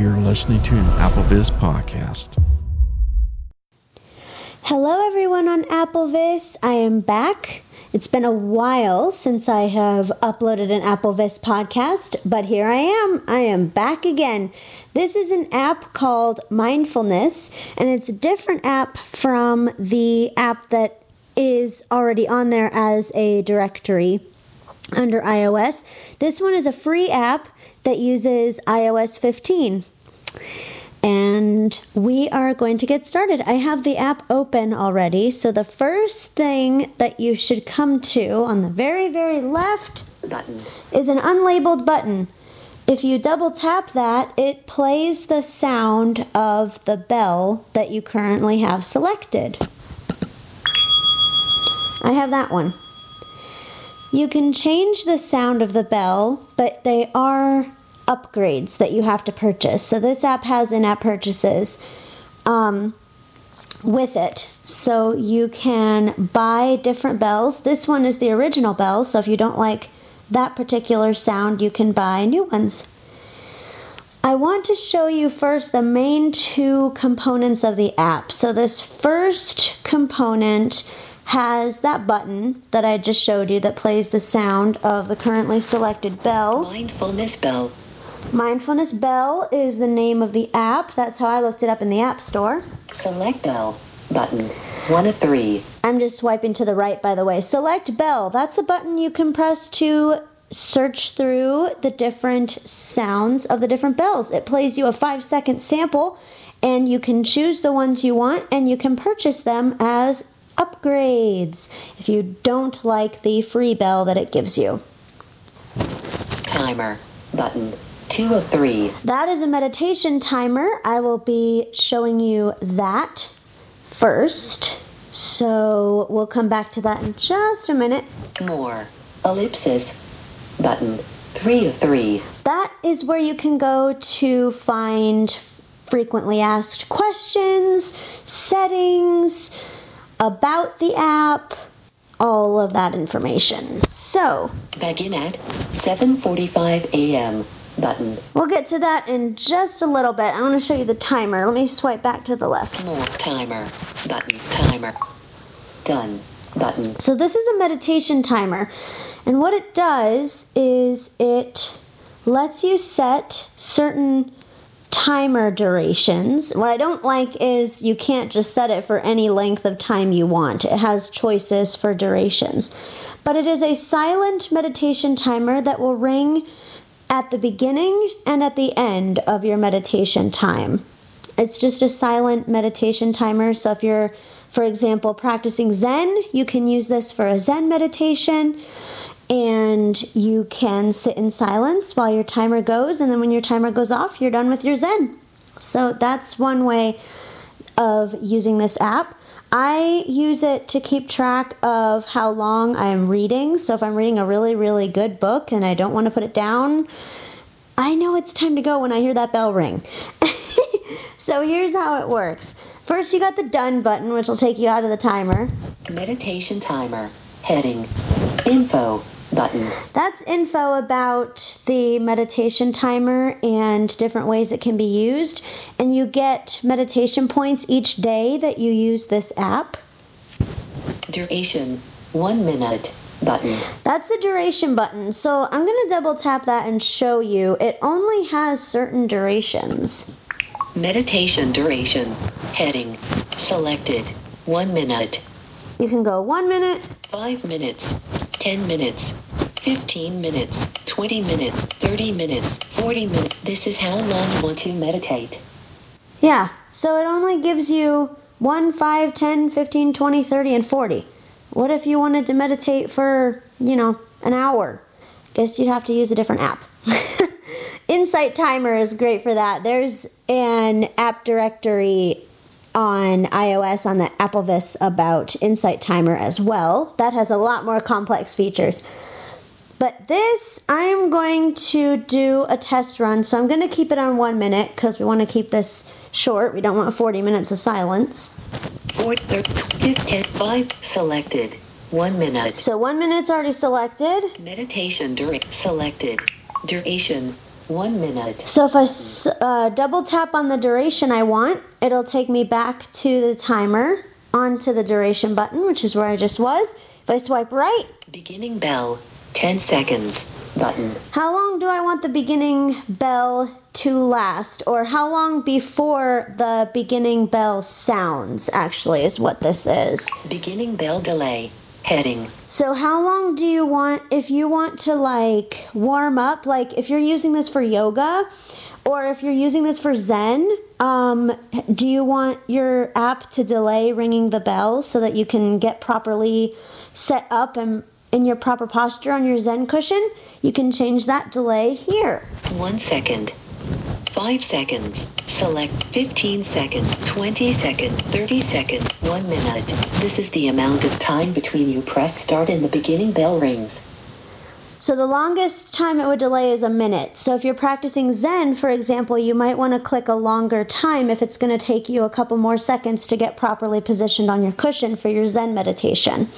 You're listening to an Apple AppleVis podcast. Hello, everyone on Apple AppleVis. I am back. It's been a while since I have uploaded an Apple AppleVis podcast, but here I am. I am back again. This is an app called Mindfulness, and it's a different app from the app that is already on there as a directory under iOS. This one is a free app that uses iOS 15 and we are going to get started. I have the app open already. So the first thing that you should come to on the very, very left button is an unlabeled button. If you double tap that, it plays the sound of the bell that you currently have selected. I have that one. You can change the sound of the bell, but they are upgrades that you have to purchase. So this app has in-app purchases um, with it. So you can buy different bells. This one is the original bell, so if you don't like that particular sound, you can buy new ones. I want to show you first the main two components of the app. So this first component has that button that I just showed you that plays the sound of the currently selected bell. mindfulness bell Mindfulness Bell is the name of the app. That's how I looked it up in the App Store. select bell button one of three I'm just swiping to the right, by the way. Select Bell. That's a button you can press to search through the different sounds of the different bells. It plays you a five second sample, and you can choose the ones you want and you can purchase them as upgrades if you don't like the free bell that it gives you. timer button two of three That is a meditation timer. I will be showing you that first. So we'll come back to that in just a minute. more ellipsis button three of three That is where you can go to find frequently asked questions, settings, about the app, all of that information. So begin at 7:45 a.m. button we'll get to that in just a little bit. I want to show you the timer. Let me swipe back to the left. more timer button timer done button So this is a meditation timer. And what it does is it lets you set certain timer durations. What I don't like is you can't just set it for any length of time you want. It has choices for durations. But it is a silent meditation timer that will ring at the beginning and at the end of your meditation time. It's just a silent meditation timer. So if you're, for example, practicing Zen, you can use this for a Zen meditation and you can sit in silence while your timer goes. And then when your timer goes off, you're done with your Zen. So that's one way of using this app. I use it to keep track of how long I'm reading. So if I'm reading a really, really good book and I don't want to put it down, I know it's time to go when I hear that bell ring. so here's how it works. First, you got the done button, which will take you out of the timer. meditation timer heading info button That's info about the meditation timer and different ways it can be used. And you get meditation points each day that you use this app. duration one minute button That's the duration button. So I'm going to double tap that and show you. It only has certain durations. meditation duration heading selected one minute You can go one minute, 5 minutes, 10 minutes, 15 minutes, 20 minutes, 30 minutes, 40 minutes. This is how long you want to meditate. Yeah, so it only gives you 1, 5, 10, 15, 20, 30, and 40. What if you wanted to meditate for, you know, an hour? Guess you'd have to use a different app. Insight Timer is great for that. There's an app directory on iOS on the AppleVis about Insight Timer as well. That has a lot more complex features. But this, I'm going to do a test run. So I'm going to keep it on one minute because we want to keep this short. We don't want 40 minutes of silence. 4, 30, 10, 5, selected. 1 minute. So one minute's already selected. Meditation during selected. Duration One minute. So if I uh, double tap on the duration I want, it'll take me back to the timer onto the duration button, which is where I just was. If I swipe right, Beginning bell. 10 seconds. Button. how long do I want the beginning bell to last? Or how long before the beginning bell sounds, actually, is what this is. Beginning bell delay. Heading. So, how long do you want if you want to like warm up? Like, if you're using this for yoga or if you're using this for Zen, um, do you want your app to delay ringing the bell so that you can get properly set up and in your proper posture on your Zen cushion? You can change that delay here. One second. Five seconds. Select 15 second, 20 second, 30 second, 1 minute. This is the amount of time between you press start and the beginning bell rings. So the longest time it would delay is a minute. So if you're practicing Zen, for example, you might want to click a longer time if it's going to take you a couple more seconds to get properly positioned on your cushion for your Zen meditation.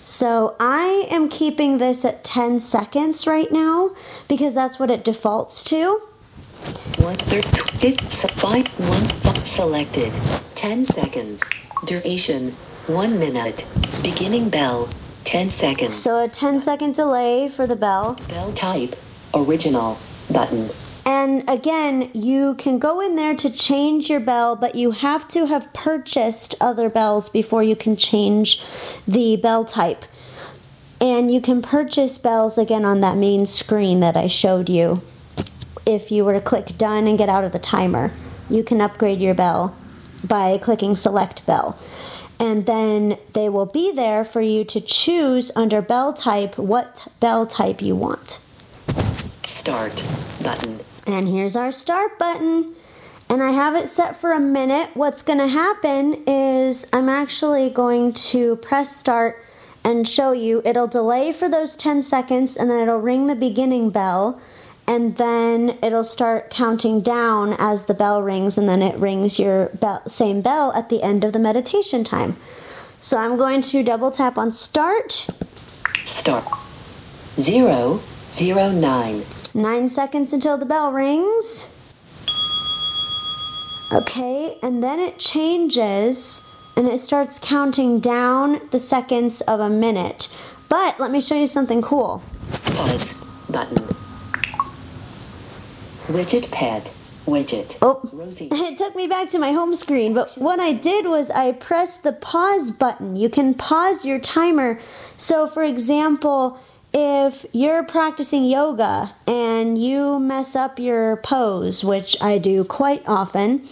So I am keeping this at 10 seconds right now because that's what it defaults to. One third, fifth, se- five, one, five, selected. 10 seconds. Duration, 1 minute. Beginning bell, 10 seconds. So a 10 second delay for the bell. Bell type, original, button. And again, you can go in there to change your bell, but you have to have purchased other bells before you can change the bell type. And you can purchase bells again on that main screen that I showed you. If you were to click done and get out of the timer, you can upgrade your bell by clicking select bell. And then they will be there for you to choose under bell type what bell type you want. Start, button. And here's our start button. And I have it set for a minute. What's going to happen is I'm actually going to press start and show you. It'll delay for those 10 seconds and then it'll ring the beginning bell. And then it'll start counting down as the bell rings, and then it rings your bell, same bell at the end of the meditation time. So I'm going to double tap on start. Start. Zero, zero, nine. Nine seconds until the bell rings. Okay, and then it changes and it starts counting down the seconds of a minute. But let me show you something cool. Pause, button. Widget pad, widget. Oh, Rosie. it took me back to my home screen, but what I did was I pressed the pause button. You can pause your timer. So, for example, if you're practicing yoga and you mess up your pose, which I do quite often,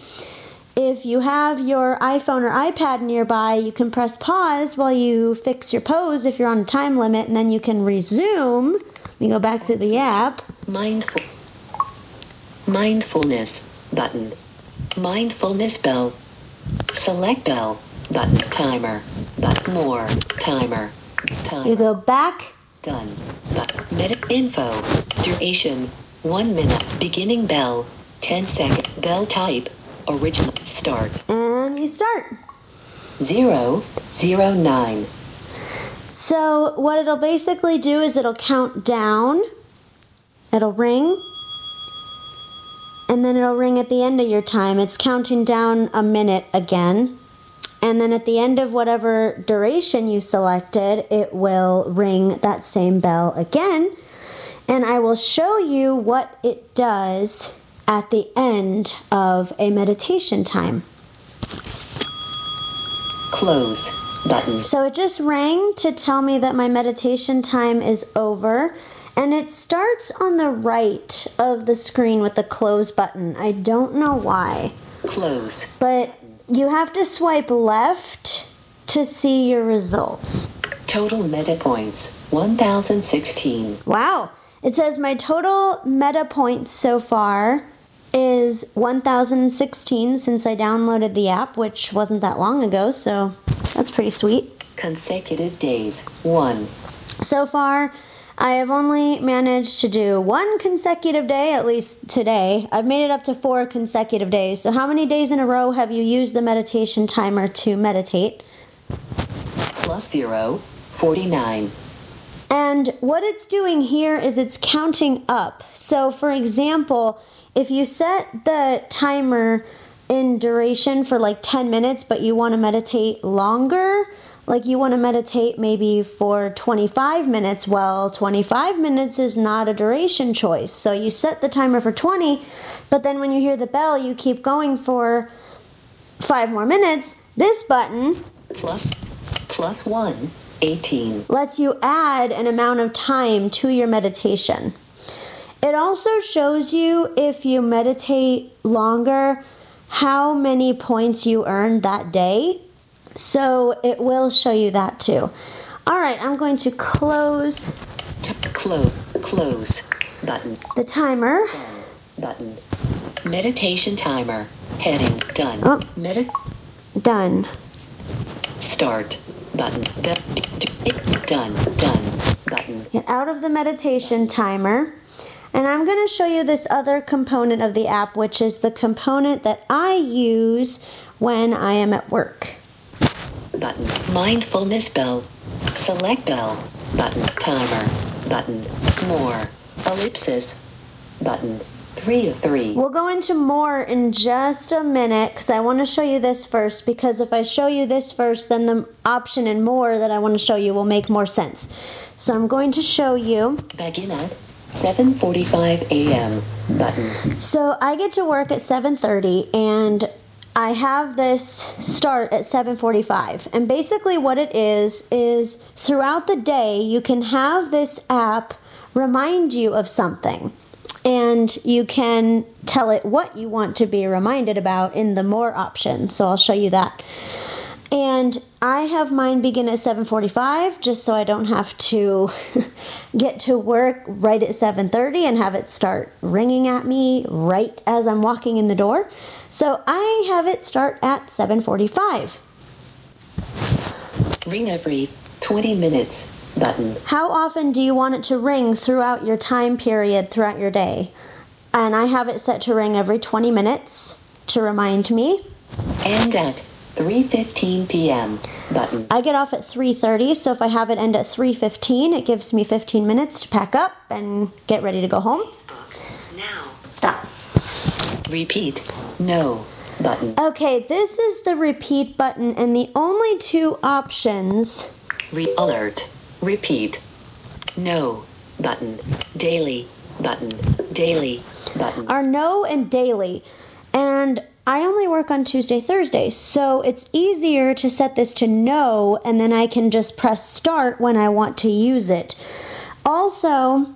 if you have your iPhone or iPad nearby, you can press pause while you fix your pose if you're on a time limit, and then you can resume. Let me go back to the app. Mindful. Mindfulness, button. Mindfulness bell. Select bell, button. Timer, button. More, timer. timer. You go back Done. But meta info. Duration. One minute. Beginning bell. 10 second. Bell type. Original. Start. and you start. Zero. Zero nine. So, what it'll basically do is it'll count down, it'll ring, and then it'll ring at the end of your time. It's counting down a minute again. And then at the end of whatever duration you selected, it will ring that same bell again. And I will show you what it does at the end of a meditation time. Close. Button. So it just rang to tell me that my meditation time is over. And it starts on the right of the screen with the close button. I don't know why. Close. But you have to swipe left to see your results. Total meta points. 1016. Wow. It says my total meta points so far is 1016 since I downloaded the app, which wasn't that long ago, so that's pretty sweet. Consecutive days. 1. So far, I have only managed to do one consecutive day, at least today. I've made it up to four consecutive days. So, how many days in a row have you used the meditation timer to meditate? Plus 0. 49. And what it's doing here is it's counting up. So, for example, if you set the timer in duration for like 10 minutes, but you want to meditate longer, like you want to meditate maybe for 25 minutes, well, 25 minutes is not a duration choice. So you set the timer for 20, but then when you hear the bell, you keep going for five more minutes. This button Plus, plus 1, 18. lets you add an amount of time to your meditation. It also shows you if you meditate longer how many points you earned that day. So it will show you that too. All right, I'm going to close close, close. Button, the timer. button. Meditation timer. Heading, done. Oh. Medi- Done. start. Button. Done, done. Button. Get out of the meditation timer. And I'm going to show you this other component of the app, which is the component that I use when I am at work. Button. Mindfulness bell. Select bell. Button. Timer. Button. More. Ellipsis. Button. 3 of 3. We'll go into more in just a minute because I want to show you this first. Because if I show you this first, then the option in more that I want to show you will make more sense. So I'm going to show you. Begin at 7.45 a.m. Button. So I get to work at 7:30 and I have this start at 7:45. And basically what it is is throughout the day you can have this app remind you of something. And you can tell it what you want to be reminded about in the more option. So I'll show you that. And I have mine begin at 7:45 just so I don't have to get to work right at 7:30 and have it start ringing at me right as I'm walking in the door. So I have it start at 7:45. Ring every 20 minutes. Button. How often do you want it to ring throughout your time period throughout your day? And I have it set to ring every 20 minutes to remind me. End at 3.15 p.m. Button. I get off at 3:30, so if I have it end at 3:15, it gives me 15 minutes to pack up and get ready to go home. Now. Stop. Repeat. No. Button. Okay, this is the repeat button and the only two options Re- alert. Repeat. No. Button. Daily. Button. Daily. Button. are no and daily. And I only work on Tuesday, Thursday, so it's easier to set this to no and then I can just press start when I want to use it. Also,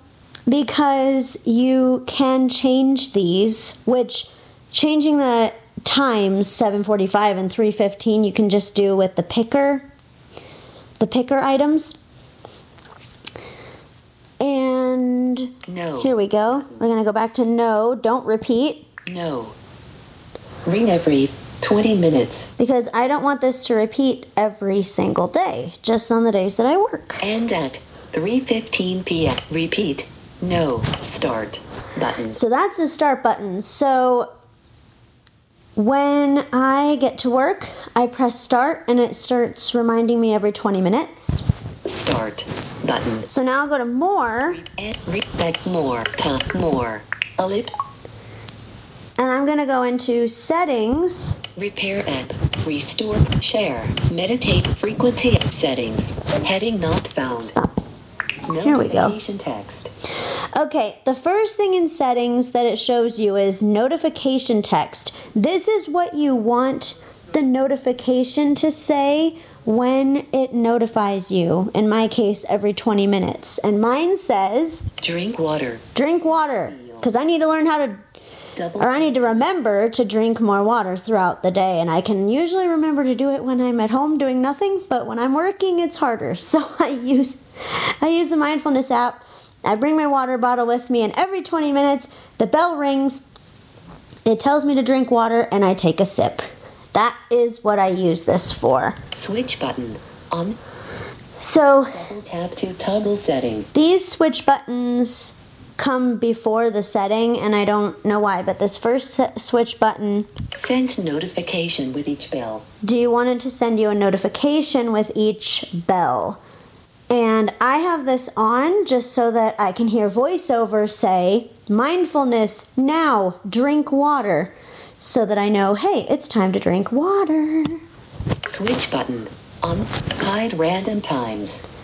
because you can change these, which changing the times 745 and 315 you can just do with the picker the picker items and No. here we go we're going to go back to no don't repeat No. Ring every 20 minutes. because i don't want this to repeat every single day just on the days that i work And at 3.15 p.m. Repeat. No. Start. Button. so that's the start button so when i get to work i press start and it starts reminding me every 20 minutes Start. Button. so now i'll go to more And re- back more. Time. More. Ellip. I'm going to go into settings Repair app. Restore. Share. Meditate. Frequency settings. Heading not found. stop Here we go. Text. Okay, the first thing in settings that it shows you is notification text. This is what you want the notification to say when it notifies you. In my case, every 20 minutes. And mine says Drink water. drink water because I need to learn how to Double. or I need to remember to drink more water throughout the day. And I can usually remember to do it when I'm at home doing nothing, but when I'm working, it's harder. So I use I use the mindfulness app. I bring my water bottle with me, and every 20 minutes, the bell rings. It tells me to drink water, and I take a sip. That is what I use this for. Switch button. On. So Double tap to toggle setting. these switch buttons come before the setting, and I don't know why, but this first switch button Send notification with each bell. Do you want it to send you a notification with each bell? And I have this on just so that I can hear voiceover say, mindfulness, now drink water. So that I know, hey, it's time to drink water. Switch button. On. Hide random times.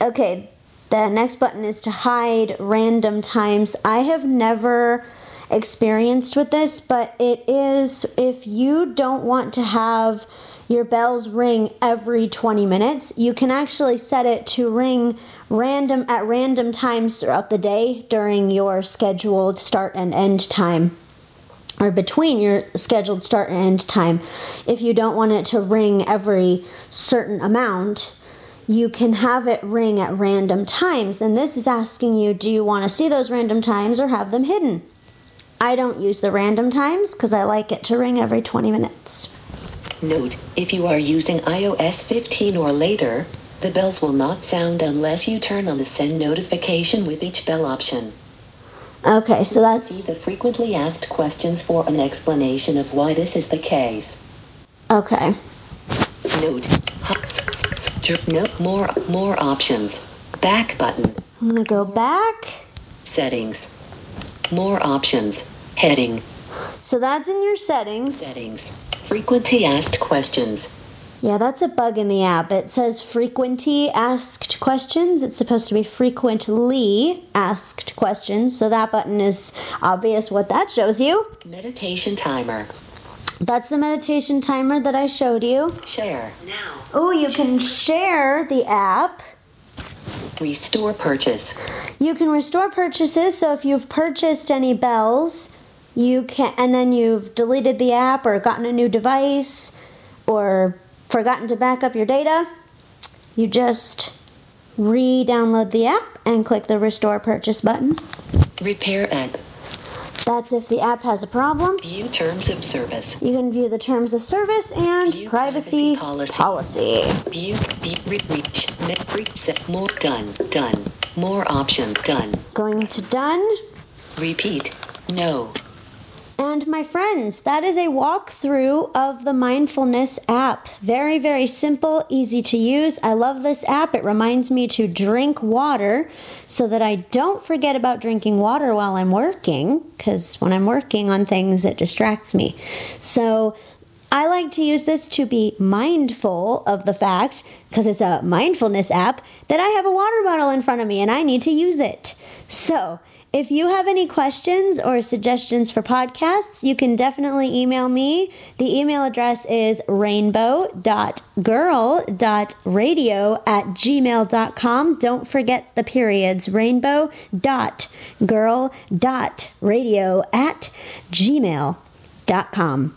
Okay, the next button is to hide random times. I have never experienced with this, but it is if you don't want to have your bells ring every 20 minutes, you can actually set it to ring random at random times throughout the day during your scheduled start and end time or between your scheduled start and end time. If you don't want it to ring every certain amount, you can have it ring at random times. And this is asking you do you want to see those random times or have them hidden? I don't use the random times because I like it to ring every 20 minutes. Note, if you are using iOS 15 or later, the bells will not sound unless you turn on the send notification with each bell option. Okay, so that's. See the frequently asked questions for an explanation of why this is the case. okay. Note, hot s- s- s- no more more options. Back button. I'm gonna go back. Settings. More options. Heading. So that's in your settings. Settings. Frequently asked questions. Yeah, that's a bug in the app. It says frequently asked questions. It's supposed to be frequently asked questions. So that button is obvious what that shows you. Meditation timer. That's the meditation timer that I showed you. Share. Now. Oh, you can share the app. Restore purchase. You can restore purchases. So if you've purchased any bells, you can, and then you've deleted the app or gotten a new device or forgotten to back up your data, you just re download the app and click the restore purchase button. Repair app. That's if the app has a problem. View terms of service. You can view the terms of service and View privacy, privacy policy. View. Be, re, re, reset. More. Done. Done. More option. Done. Going to done. Repeat. No. And my friends, that is a walkthrough of the mindfulness app. Very, very simple, easy to use. I love this app. It reminds me to drink water so that I don't forget about drinking water while I'm working, because when I'm working on things, it distracts me. So I like to use this to be mindful of the fact, because it's a mindfulness app, that I have a water bottle in front of me and I need to use it. So, if you have any questions or suggestions for podcasts, you can definitely email me. The email address is rainbow.girl.radio at gmail.com. Don't forget the periods rainbow.girl.radio at gmail.com.